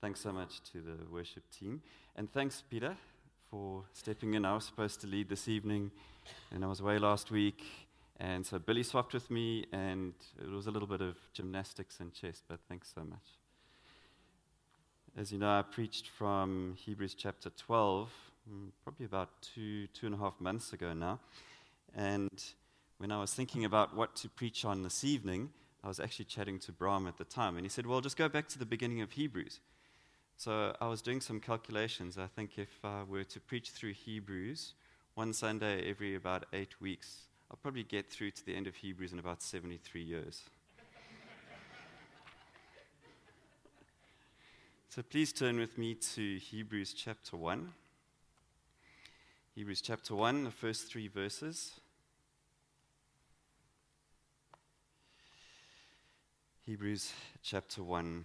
Thanks so much to the worship team. And thanks, Peter, for stepping in. I was supposed to lead this evening, and I was away last week. And so Billy swapped with me, and it was a little bit of gymnastics and chess, but thanks so much. As you know, I preached from Hebrews chapter 12, mm, probably about two, two and a half months ago now. And when I was thinking about what to preach on this evening, I was actually chatting to Brahm at the time, and he said, Well, just go back to the beginning of Hebrews. So I was doing some calculations. I think if uh, I were to preach through Hebrews one Sunday every about eight weeks, I'll probably get through to the end of Hebrews in about 73 years. so please turn with me to Hebrews chapter 1. Hebrews chapter 1, the first three verses. Hebrews chapter 1.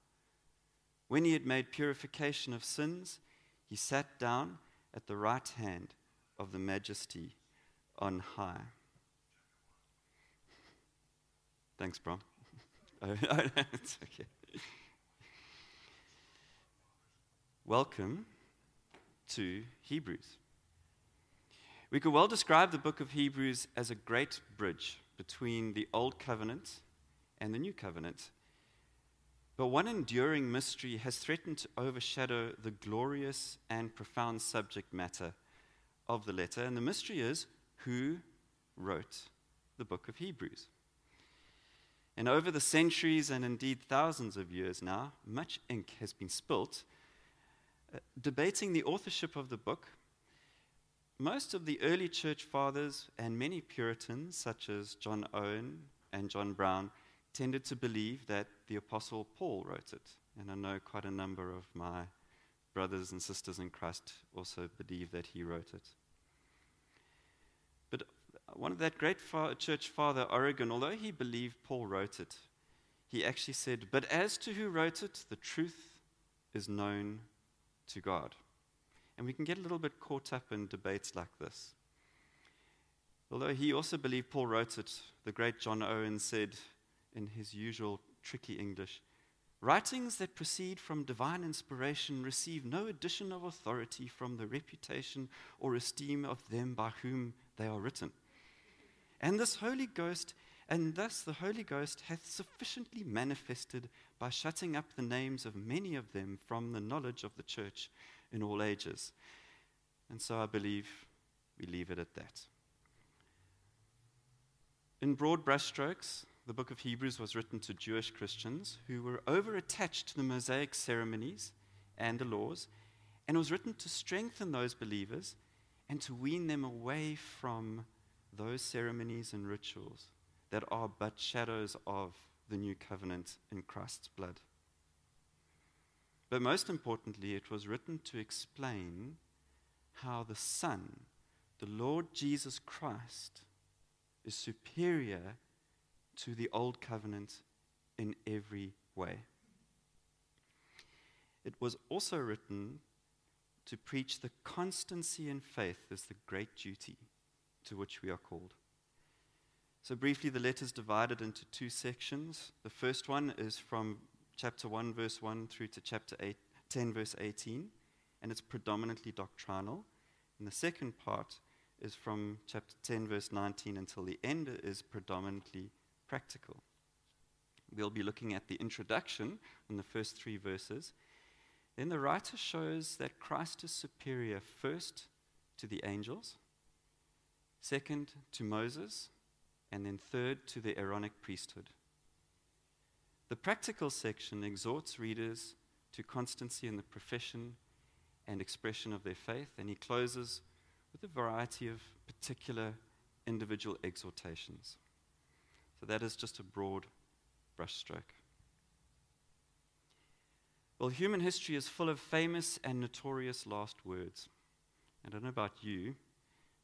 When he had made purification of sins, he sat down at the right hand of the majesty on high. Thanks, bro. Oh, oh, it's okay. Welcome to Hebrews. We could well describe the book of Hebrews as a great bridge between the Old Covenant and the New Covenant. But one enduring mystery has threatened to overshadow the glorious and profound subject matter of the letter, and the mystery is who wrote the book of Hebrews. And over the centuries and indeed thousands of years now, much ink has been spilt uh, debating the authorship of the book most of the early church fathers and many Puritans, such as John Owen and John Brown, tended to believe that the Apostle Paul wrote it. And I know quite a number of my brothers and sisters in Christ also believe that he wrote it. But one of that great fa- church father, Origen, although he believed Paul wrote it, he actually said, But as to who wrote it, the truth is known to God. And we can get a little bit caught up in debates like this. Although he also believed Paul wrote it, the great John Owen said in his usual tricky English Writings that proceed from divine inspiration receive no addition of authority from the reputation or esteem of them by whom they are written. And this Holy Ghost, and thus the Holy Ghost hath sufficiently manifested by shutting up the names of many of them from the knowledge of the church in all ages. And so I believe we leave it at that. In broad brushstrokes, the book of Hebrews was written to Jewish Christians who were over attached to the Mosaic ceremonies and the laws, and it was written to strengthen those believers and to wean them away from those ceremonies and rituals that are but shadows of the new covenant in Christ's blood. But most importantly, it was written to explain how the Son, the Lord Jesus Christ, is superior to the old covenant in every way. It was also written to preach the constancy in faith as the great duty to which we are called. So, briefly, the letter is divided into two sections. The first one is from chapter 1, verse 1 through to chapter 8, 10, verse 18, and it's predominantly doctrinal. And the second part is from chapter 10, verse 19 until the end is predominantly practical. We'll be looking at the introduction in the first three verses. Then the writer shows that Christ is superior first to the angels, second to Moses, and then third to the Aaronic priesthood. The practical section exhorts readers to constancy in the profession and expression of their faith, and he closes with a variety of particular individual exhortations. So that is just a broad brushstroke. Well, human history is full of famous and notorious last words. I don't know about you,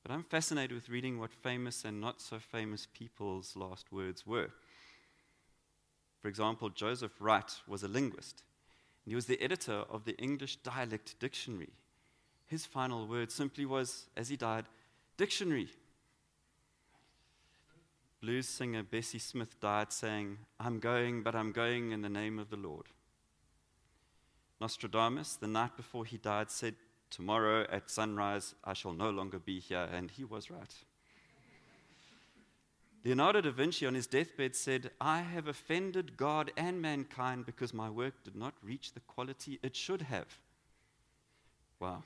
but I'm fascinated with reading what famous and not so famous people's last words were. For example, Joseph Wright was a linguist, and he was the editor of the English Dialect Dictionary. His final word simply was, as he died, dictionary. Blues singer Bessie Smith died saying, I'm going, but I'm going in the name of the Lord. Nostradamus, the night before he died, said, Tomorrow at sunrise, I shall no longer be here. And he was right. Leonardo da Vinci, on his deathbed, said, I have offended God and mankind because my work did not reach the quality it should have. Wow.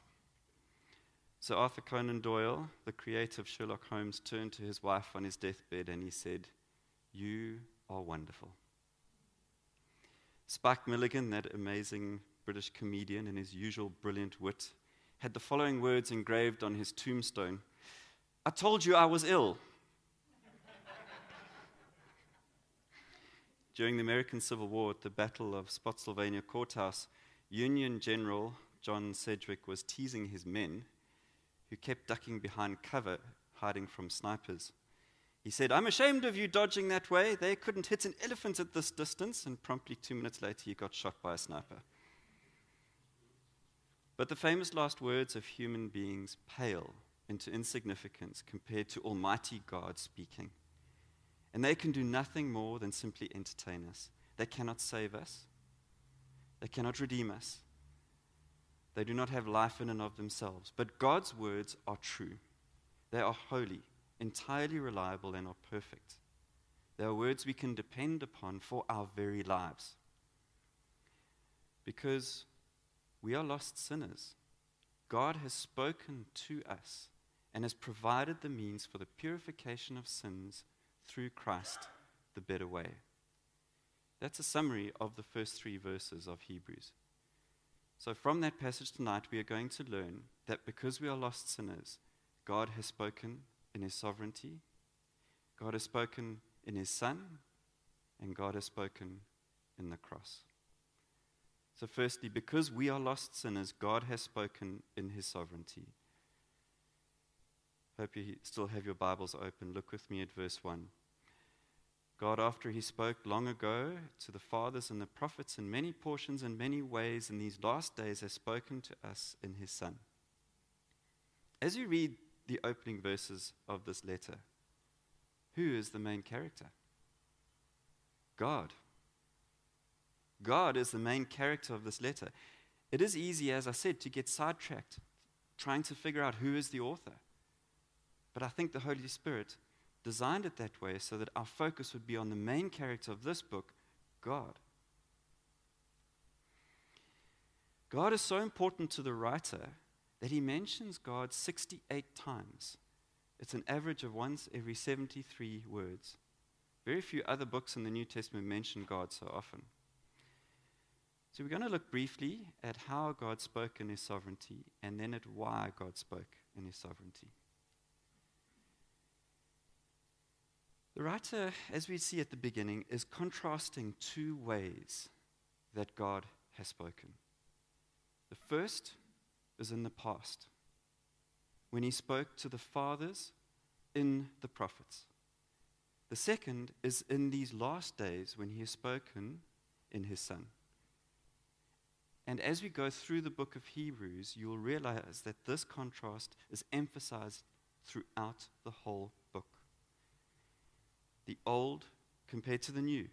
So Arthur Conan Doyle, the creator of Sherlock Holmes, turned to his wife on his deathbed and he said, You are wonderful. Spike Milligan, that amazing British comedian, in his usual brilliant wit, had the following words engraved on his tombstone I told you I was ill. During the American Civil War at the Battle of Spotsylvania Courthouse, Union General John Sedgwick was teasing his men who kept ducking behind cover, hiding from snipers. He said, I'm ashamed of you dodging that way. They couldn't hit an elephant at this distance. And promptly two minutes later, he got shot by a sniper. But the famous last words of human beings pale into insignificance compared to Almighty God speaking. And they can do nothing more than simply entertain us. They cannot save us, they cannot redeem us, they do not have life in and of themselves. But God's words are true. They are holy, entirely reliable, and are perfect. They are words we can depend upon for our very lives. Because we are lost sinners. God has spoken to us and has provided the means for the purification of sins through Christ, the better way. That's a summary of the first three verses of Hebrews. So, from that passage tonight, we are going to learn that because we are lost sinners, God has spoken in His sovereignty, God has spoken in His Son, and God has spoken in the cross. So, firstly, because we are lost sinners, God has spoken in His sovereignty. Hope you still have your Bibles open. Look with me at verse 1. God, after he spoke long ago to the fathers and the prophets in many portions and many ways in these last days, has spoken to us in his Son. As you read the opening verses of this letter, who is the main character? God. God is the main character of this letter. It is easy, as I said, to get sidetracked trying to figure out who is the author. But I think the Holy Spirit designed it that way so that our focus would be on the main character of this book, God. God is so important to the writer that he mentions God 68 times. It's an average of once every 73 words. Very few other books in the New Testament mention God so often. So we're going to look briefly at how God spoke in his sovereignty and then at why God spoke in his sovereignty. The writer, as we see at the beginning, is contrasting two ways that God has spoken. The first is in the past, when he spoke to the fathers in the prophets. The second is in these last days when he has spoken in his Son. And as we go through the book of Hebrews, you will realize that this contrast is emphasized throughout the whole the old compared to the new,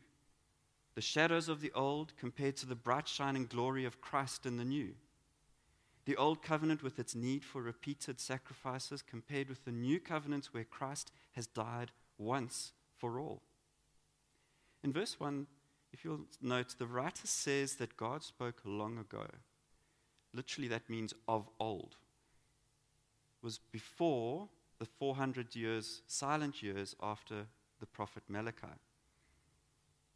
the shadows of the old compared to the bright shining glory of Christ in the new. The old covenant with its need for repeated sacrifices compared with the new covenant where Christ has died once for all. In verse 1, if you'll note, the writer says that God spoke long ago. Literally, that means of old. It was before the 400 years, silent years after the prophet Malachi.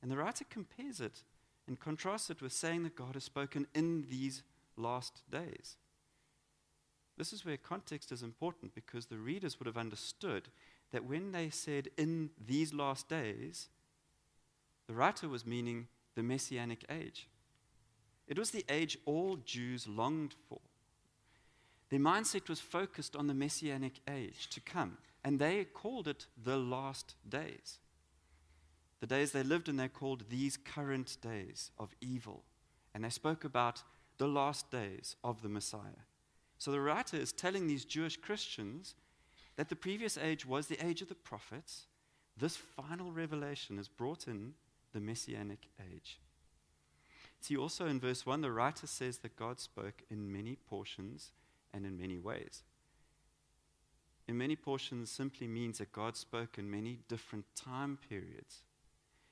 And the writer compares it and contrasts it with saying that God has spoken in these last days. This is where context is important because the readers would have understood that when they said in these last days, the writer was meaning the messianic age. It was the age all Jews longed for. Their mindset was focused on the messianic age to come, and they called it the last days. The days they lived in, they called these current days of evil, and they spoke about the last days of the Messiah. So the writer is telling these Jewish Christians that the previous age was the age of the prophets. This final revelation is brought in the messianic age. See, also in verse 1, the writer says that God spoke in many portions and in many ways. In many portions simply means that God spoke in many different time periods.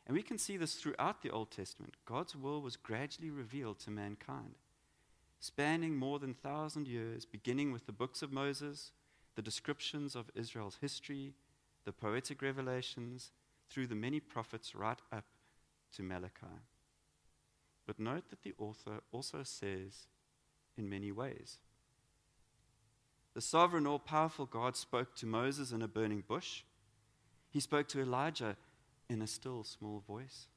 And we can see this throughout the Old Testament. God's will was gradually revealed to mankind, spanning more than 1,000 years, beginning with the books of Moses, the descriptions of Israel's history, the poetic revelations, through the many prophets right up to Malachi. But note that the author also says, in many ways. The sovereign, all powerful God spoke to Moses in a burning bush. He spoke to Elijah in a still small voice.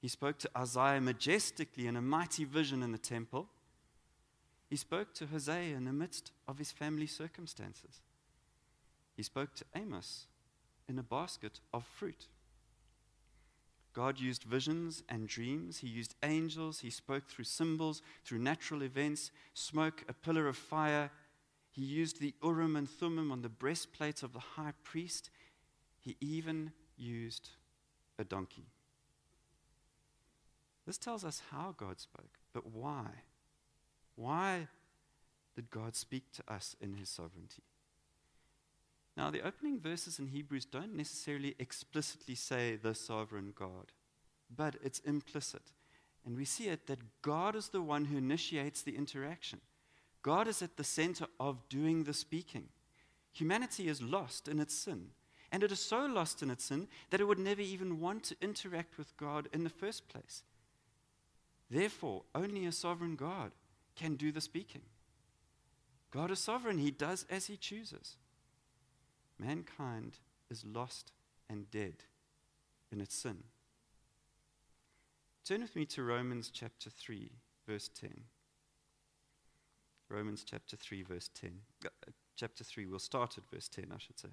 He spoke to Isaiah majestically in a mighty vision in the temple. He spoke to Hosea in the midst of his family circumstances. He spoke to Amos in a basket of fruit. God used visions and dreams. He used angels. He spoke through symbols, through natural events, smoke, a pillar of fire. He used the Urim and Thummim on the breastplates of the high priest. He even used a donkey. This tells us how God spoke, but why? Why did God speak to us in his sovereignty? Now, the opening verses in Hebrews don't necessarily explicitly say the sovereign God, but it's implicit. And we see it that God is the one who initiates the interaction. God is at the center of doing the speaking. Humanity is lost in its sin. And it is so lost in its sin that it would never even want to interact with God in the first place. Therefore, only a sovereign God can do the speaking. God is sovereign, He does as He chooses. Mankind is lost and dead in its sin. Turn with me to Romans chapter 3, verse 10. Romans chapter 3, verse 10. Uh, chapter 3, we'll start at verse 10, I should say.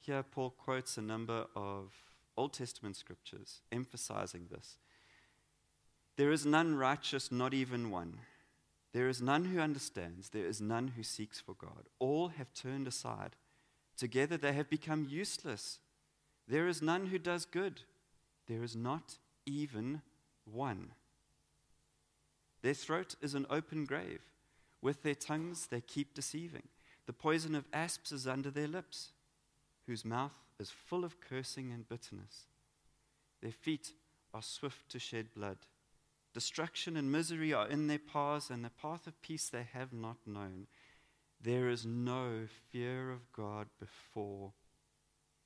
Here, Paul quotes a number of Old Testament scriptures emphasizing this. There is none righteous, not even one. There is none who understands. There is none who seeks for God. All have turned aside. Together they have become useless. There is none who does good. There is not even one. Their throat is an open grave. With their tongues they keep deceiving. The poison of asps is under their lips whose mouth is full of cursing and bitterness. Their feet are swift to shed blood. Destruction and misery are in their paths, and the path of peace they have not known. There is no fear of God before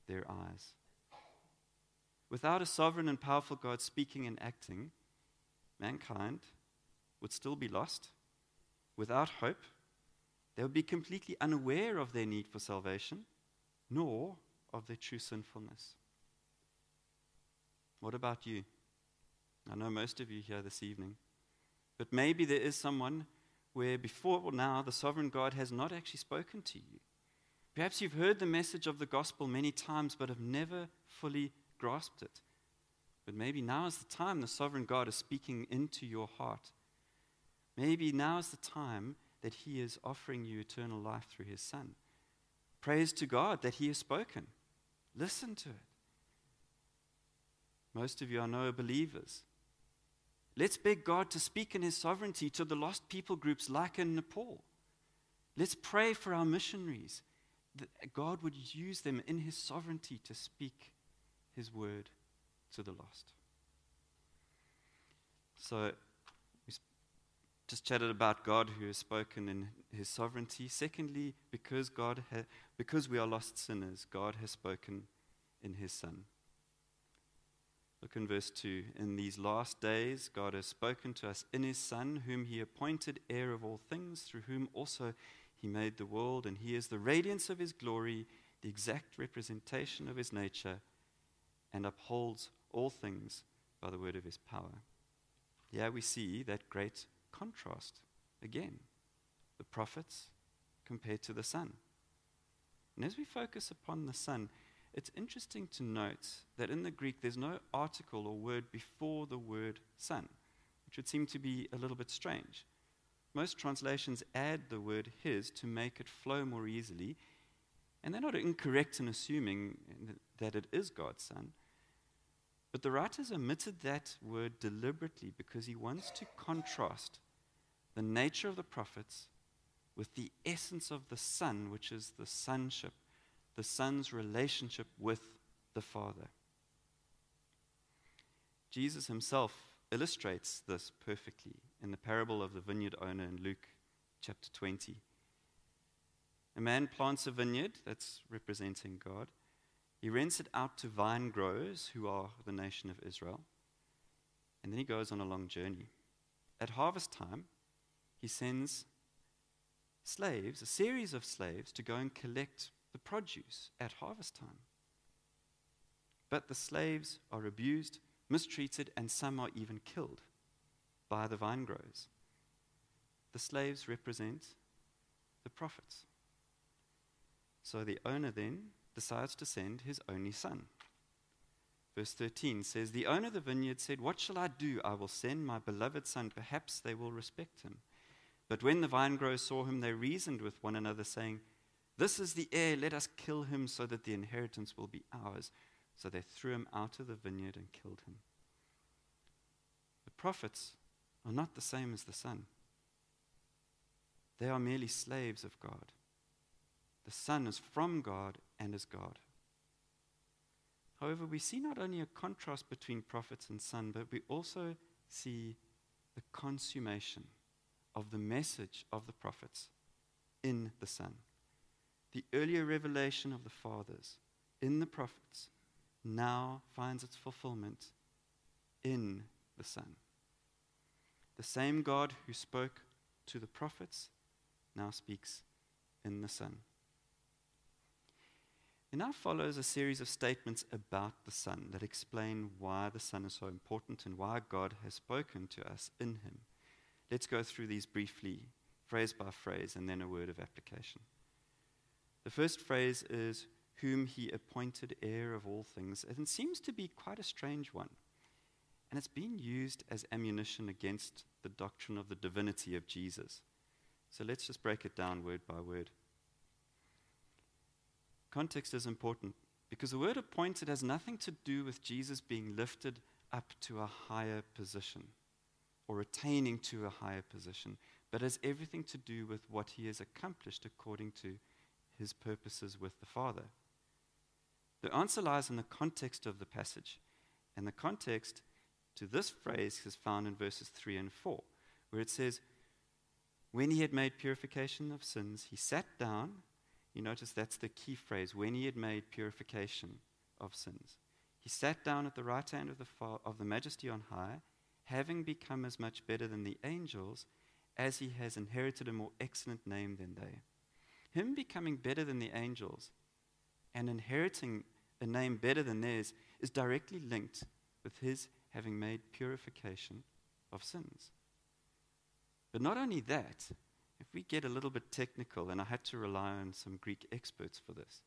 their eyes. Without a sovereign and powerful God speaking and acting, mankind would still be lost, without hope. They would be completely unaware of their need for salvation nor of their true sinfulness. What about you? I know most of you here this evening, but maybe there is someone where before or now the sovereign God has not actually spoken to you. Perhaps you've heard the message of the gospel many times but have never fully grasped it. But maybe now is the time the sovereign God is speaking into your heart. Maybe now is the time that he is offering you eternal life through his son. Praise to God that He has spoken. Listen to it. Most of you are no believers. Let's beg God to speak in His sovereignty to the lost people groups like in Nepal. Let's pray for our missionaries that God would use them in His sovereignty to speak His word to the lost. So, just chatted about God who has spoken in his sovereignty. Secondly, because God ha- because we are lost sinners, God has spoken in his son. Look in verse 2. In these last days, God has spoken to us in his Son, whom he appointed heir of all things, through whom also he made the world, and he is the radiance of his glory, the exact representation of his nature, and upholds all things by the word of his power. Yeah, we see that great contrast again the prophets compared to the Son. And as we focus upon the Son, it's interesting to note that in the Greek there's no article or word before the word Son, which would seem to be a little bit strange. Most translations add the word his to make it flow more easily, and they're not incorrect in assuming that it is God's Son. But the writers omitted that word deliberately because he wants to contrast the nature of the prophets with the essence of the Son, which is the sonship, the Son's relationship with the Father. Jesus himself illustrates this perfectly in the parable of the vineyard owner in Luke chapter 20. A man plants a vineyard, that's representing God. He rents it out to vine growers, who are the nation of Israel. And then he goes on a long journey. At harvest time, he sends slaves, a series of slaves, to go and collect the produce at harvest time. But the slaves are abused, mistreated, and some are even killed by the vine growers. The slaves represent the prophets. So the owner then decides to send his only son. Verse 13 says, The owner of the vineyard said, What shall I do? I will send my beloved son. Perhaps they will respect him. But when the vine growers saw him, they reasoned with one another, saying, This is the heir. Let us kill him so that the inheritance will be ours. So they threw him out of the vineyard and killed him. The prophets are not the same as the Son. They are merely slaves of God. The Son is from God and is God. However, we see not only a contrast between prophets and Son, but we also see the consummation of the message of the prophets in the Son. The earlier revelation of the fathers in the prophets now finds its fulfillment in the Son. The same God who spoke to the prophets now speaks in the Son. And now follows a series of statements about the Son that explain why the Son is so important and why God has spoken to us in Him. Let's go through these briefly, phrase by phrase, and then a word of application. The first phrase is, Whom He appointed heir of all things. And it seems to be quite a strange one. And it's been used as ammunition against the doctrine of the divinity of Jesus. So let's just break it down word by word. Context is important because the word appointed has nothing to do with Jesus being lifted up to a higher position or attaining to a higher position, but has everything to do with what he has accomplished according to his purposes with the Father. The answer lies in the context of the passage, and the context to this phrase is found in verses 3 and 4, where it says, When he had made purification of sins, he sat down. You notice that's the key phrase, when he had made purification of sins. He sat down at the right hand of the, far, of the majesty on high, having become as much better than the angels as he has inherited a more excellent name than they. Him becoming better than the angels and inheriting a name better than theirs is directly linked with his having made purification of sins. But not only that, if we get a little bit technical, and I had to rely on some Greek experts for this,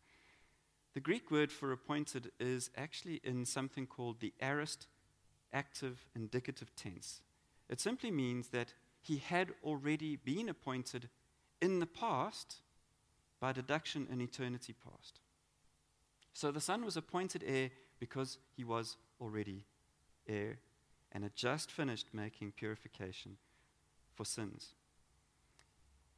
the Greek word for appointed is actually in something called the aorist active indicative tense. It simply means that he had already been appointed in the past by deduction in eternity past. So the Son was appointed heir because he was already heir, and had just finished making purification for sins.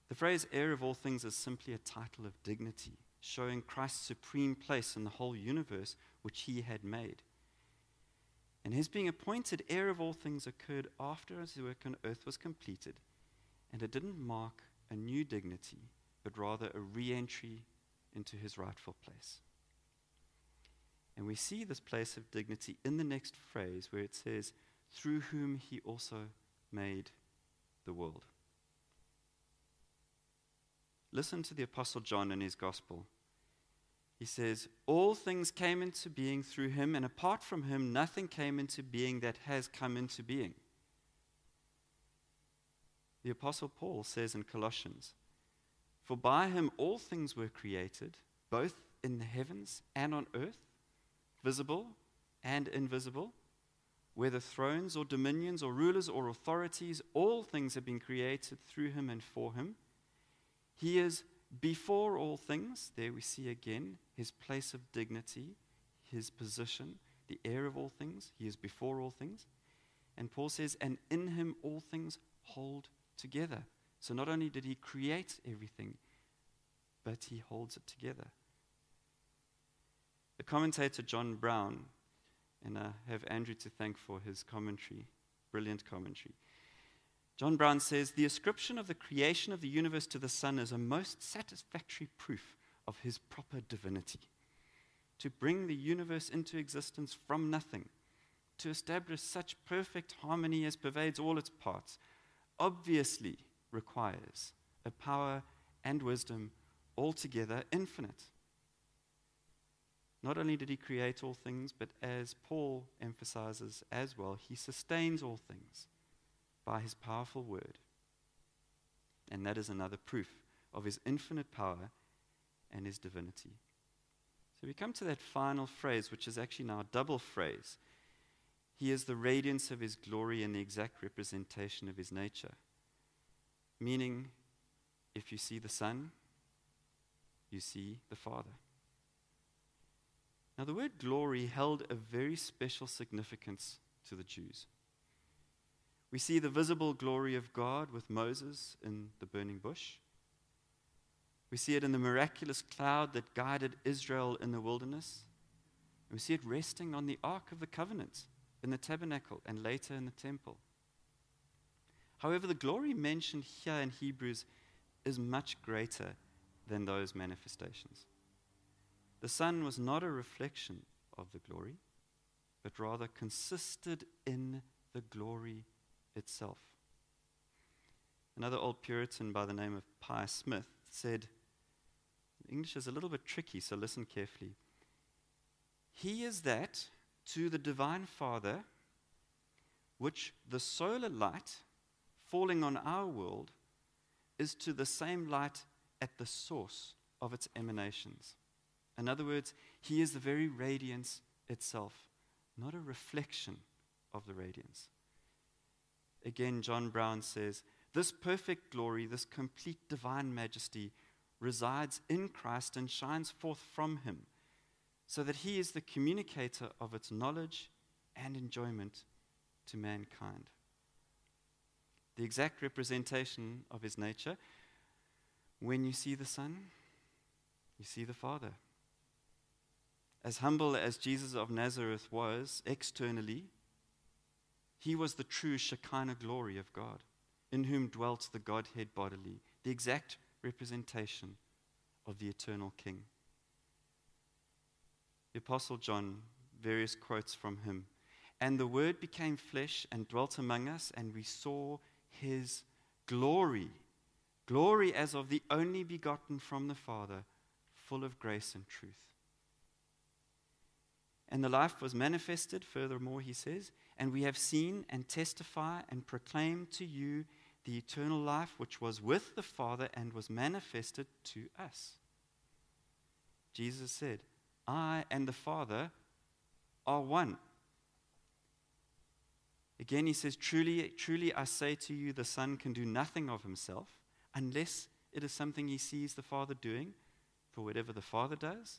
The phrase heir of all things is simply a title of dignity, showing Christ's supreme place in the whole universe which he had made. And his being appointed heir of all things occurred after his work on earth was completed, and it didn't mark a new dignity, but rather a re entry into his rightful place. And we see this place of dignity in the next phrase where it says, through whom he also made the world. Listen to the Apostle John in his gospel. He says, All things came into being through him, and apart from him, nothing came into being that has come into being. The Apostle Paul says in Colossians, For by him all things were created, both in the heavens and on earth, visible and invisible, whether thrones or dominions or rulers or authorities, all things have been created through him and for him. He is before all things. There we see again his place of dignity, his position, the heir of all things. He is before all things. And Paul says, and in him all things hold together. So not only did he create everything, but he holds it together. The commentator John Brown, and I have Andrew to thank for his commentary, brilliant commentary. John Brown says the ascription of the creation of the universe to the Son is a most satisfactory proof of his proper divinity. To bring the universe into existence from nothing, to establish such perfect harmony as pervades all its parts, obviously requires a power and wisdom altogether infinite. Not only did he create all things, but as Paul emphasizes as well, he sustains all things by his powerful word. And that is another proof of his infinite power and his divinity. So we come to that final phrase, which is actually now a double phrase. He is the radiance of his glory and the exact representation of his nature. Meaning, if you see the Son, you see the Father. Now, the word glory held a very special significance to the Jews. We see the visible glory of God with Moses in the burning bush. We see it in the miraculous cloud that guided Israel in the wilderness. And we see it resting on the Ark of the Covenant in the tabernacle and later in the temple. However, the glory mentioned here in Hebrews is much greater than those manifestations. The sun was not a reflection of the glory, but rather consisted in the glory itself. Another old Puritan by the name of Pye Smith said, English is a little bit tricky, so listen carefully. He is that to the divine Father which the solar light falling on our world is to the same light at the source of its emanations. In other words, he is the very radiance itself, not a reflection of the radiance. Again, John Brown says, This perfect glory, this complete divine majesty, resides in Christ and shines forth from him, so that he is the communicator of its knowledge and enjoyment to mankind. The exact representation of his nature, when you see the Son, you see the Father. As humble as Jesus of Nazareth was externally, he was the true Shekinah glory of God, in whom dwelt the Godhead bodily, the exact representation of the eternal King. The Apostle John, various quotes from him. And the Word became flesh and dwelt among us, and we saw his glory. Glory as of the only begotten from the Father, full of grace and truth. And the life was manifested, furthermore, he says, and we have seen and testify and proclaim to you the eternal life which was with the Father and was manifested to us. Jesus said, I and the Father are one. Again, he says, Truly, truly, I say to you, the Son can do nothing of himself unless it is something he sees the Father doing. For whatever the Father does,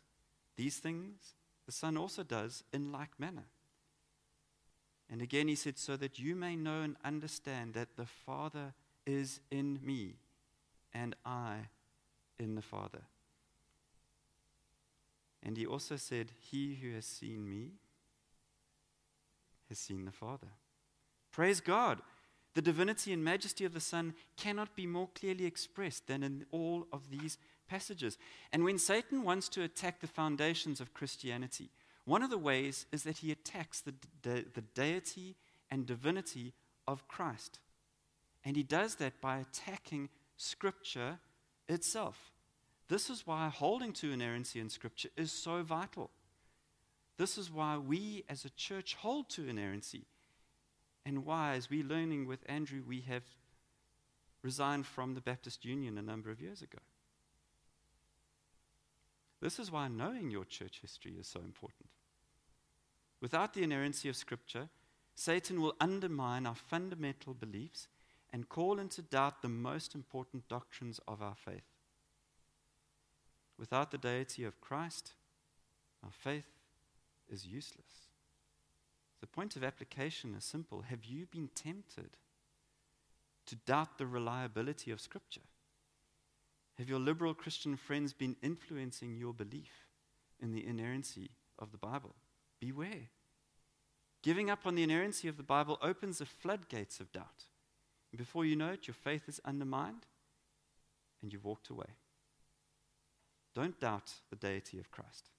these things the Son also does in like manner. And again, he said, So that you may know and understand that the Father is in me and I in the Father. And he also said, He who has seen me has seen the Father. Praise God. The divinity and majesty of the Son cannot be more clearly expressed than in all of these passages. And when Satan wants to attack the foundations of Christianity, one of the ways is that he attacks the, de- the deity and divinity of Christ. And he does that by attacking Scripture itself. This is why holding to inerrancy in Scripture is so vital. This is why we as a church hold to inerrancy. And why, as we're learning with Andrew, we have resigned from the Baptist Union a number of years ago. This is why knowing your church history is so important. Without the inerrancy of Scripture, Satan will undermine our fundamental beliefs and call into doubt the most important doctrines of our faith. Without the deity of Christ, our faith is useless. The point of application is simple. Have you been tempted to doubt the reliability of Scripture? Have your liberal Christian friends been influencing your belief in the inerrancy of the Bible? Beware. Giving up on the inerrancy of the Bible opens the floodgates of doubt. Before you know it, your faith is undermined and you've walked away. Don't doubt the deity of Christ.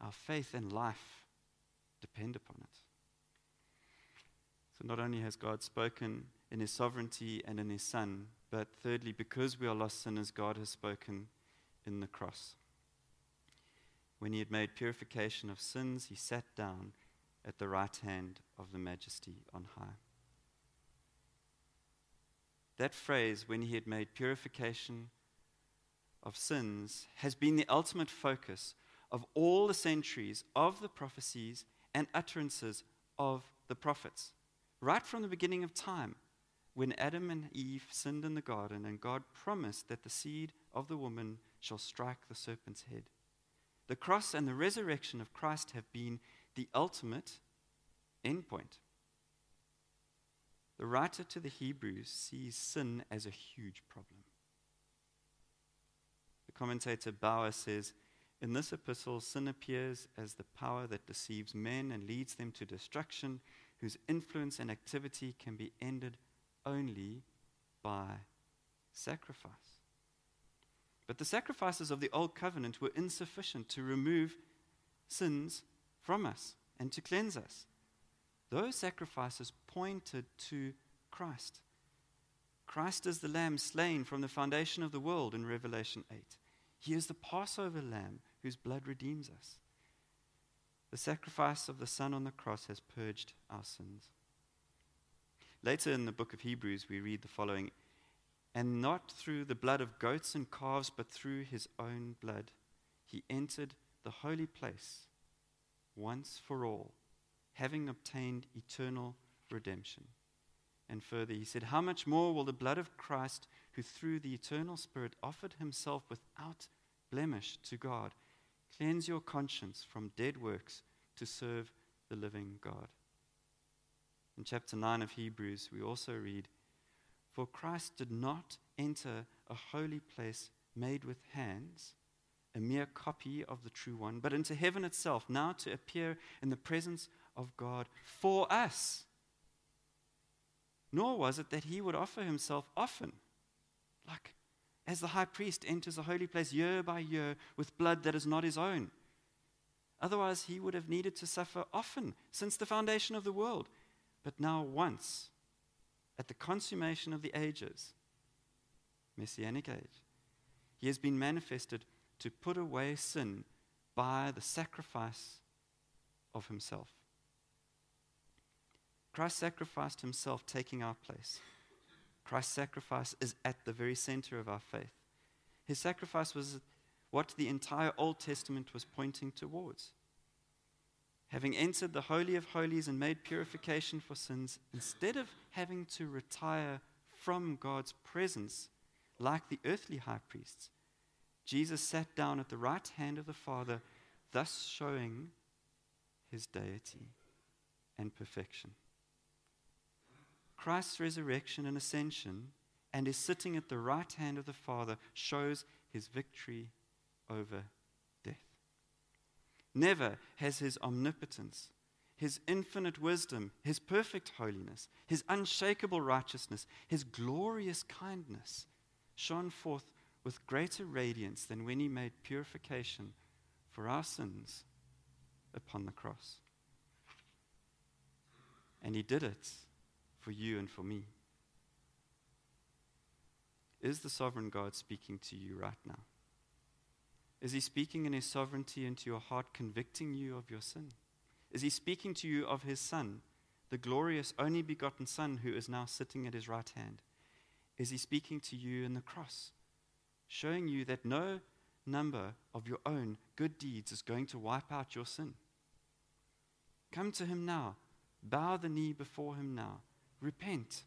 Our faith and life depend upon it. So, not only has God spoken in his sovereignty and in his Son, but thirdly, because we are lost sinners, God has spoken in the cross. When he had made purification of sins, he sat down at the right hand of the majesty on high. That phrase, when he had made purification of sins, has been the ultimate focus of all the centuries of the prophecies and utterances of the prophets. Right from the beginning of time, when Adam and Eve sinned in the garden and God promised that the seed of the woman shall strike the serpent's head. The cross and the resurrection of Christ have been the ultimate endpoint. The writer to the Hebrews sees sin as a huge problem. The commentator Bauer says, in this epistle, sin appears as the power that deceives men and leads them to destruction, whose influence and activity can be ended only by sacrifice. But the sacrifices of the Old Covenant were insufficient to remove sins from us and to cleanse us. Those sacrifices pointed to Christ. Christ is the Lamb slain from the foundation of the world in Revelation 8. He is the Passover Lamb whose blood redeems us. The sacrifice of the Son on the cross has purged our sins. Later in the book of Hebrews, we read the following And not through the blood of goats and calves, but through his own blood, he entered the holy place once for all, having obtained eternal redemption. And further, he said, How much more will the blood of Christ, who through the eternal Spirit offered himself without blemish to God, cleanse your conscience from dead works to serve the living God? In chapter 9 of Hebrews, we also read, For Christ did not enter a holy place made with hands, a mere copy of the true one, but into heaven itself, now to appear in the presence of God for us. Nor was it that he would offer himself often, like as the high priest enters a holy place year by year with blood that is not his own. Otherwise, he would have needed to suffer often since the foundation of the world but now once, at the consummation of the ages, Messianic age, he has been manifested to put away sin by the sacrifice of himself. Christ sacrificed himself, taking our place. Christ's sacrifice is at the very center of our faith. His sacrifice was what the entire Old Testament was pointing towards having entered the Holy of Holies and made purification for sins, instead of having to retire from God's presence like the earthly high priests, Jesus sat down at the right hand of the Father, thus showing his deity and perfection. Christ's resurrection and ascension and his sitting at the right hand of the Father shows his victory over Never has his omnipotence, his infinite wisdom, his perfect holiness, his unshakable righteousness, his glorious kindness shone forth with greater radiance than when he made purification for our sins upon the cross. And he did it for you and for me. Is the sovereign God speaking to you right now? Is he speaking in his sovereignty into your heart, convicting you of your sin? Is he speaking to you of his Son, the glorious, only begotten Son who is now sitting at his right hand? Is he speaking to you in the cross, showing you that no number of your own good deeds is going to wipe out your sin? Come to him now. Bow the knee before him now. Repent.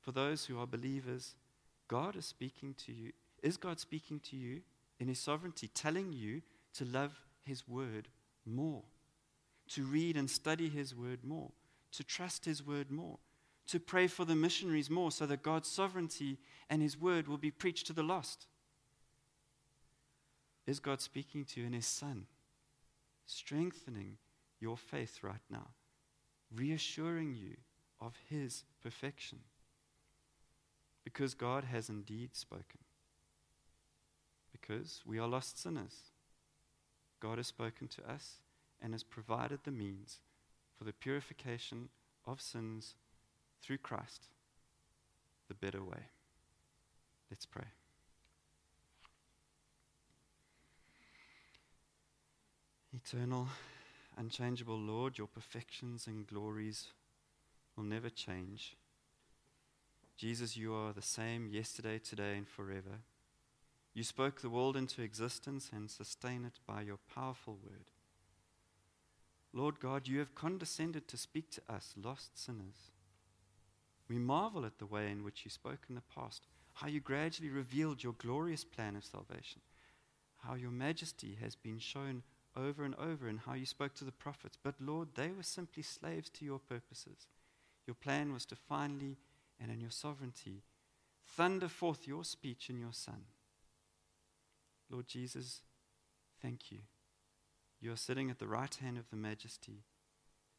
For those who are believers, God is speaking to you. Is God speaking to you in his sovereignty, telling you to love his word more, to read and study his word more, to trust his word more, to pray for the missionaries more so that God's sovereignty and his word will be preached to the lost? Is God speaking to you in his son? strengthening your faith right now, reassuring you of His perfection. Because God has indeed spoken. Because we are lost sinners. God has spoken to us and has provided the means for the purification of sins through Christ, the better way. Let's pray. Eternal, unchangeable Lord, your perfections and glories will never change. Jesus, you are the same yesterday, today, and forever. You spoke the world into existence and sustain it by your powerful word. Lord God, you have condescended to speak to us, lost sinners. We marvel at the way in which you spoke in the past, how you gradually revealed your glorious plan of salvation, how your majesty has been shown over and over in how you spoke to the prophets. But Lord, they were simply slaves to your purposes. Your plan was to finally, and in your sovereignty, thunder forth your speech in your Son. Lord Jesus, thank you. You are sitting at the right hand of the majesty,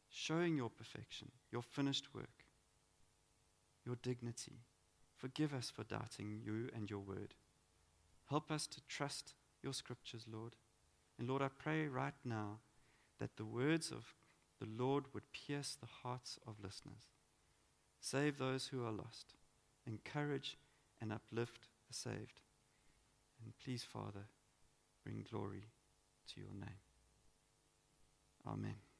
showing your perfection, your finished work, your dignity. Forgive us for doubting you and your word. Help us to trust your scriptures, Lord. And Lord, I pray right now that the words of the Lord would pierce the hearts of listeners. Save those who are lost. Encourage and uplift the saved. And please, Father, bring glory to your name. Amen.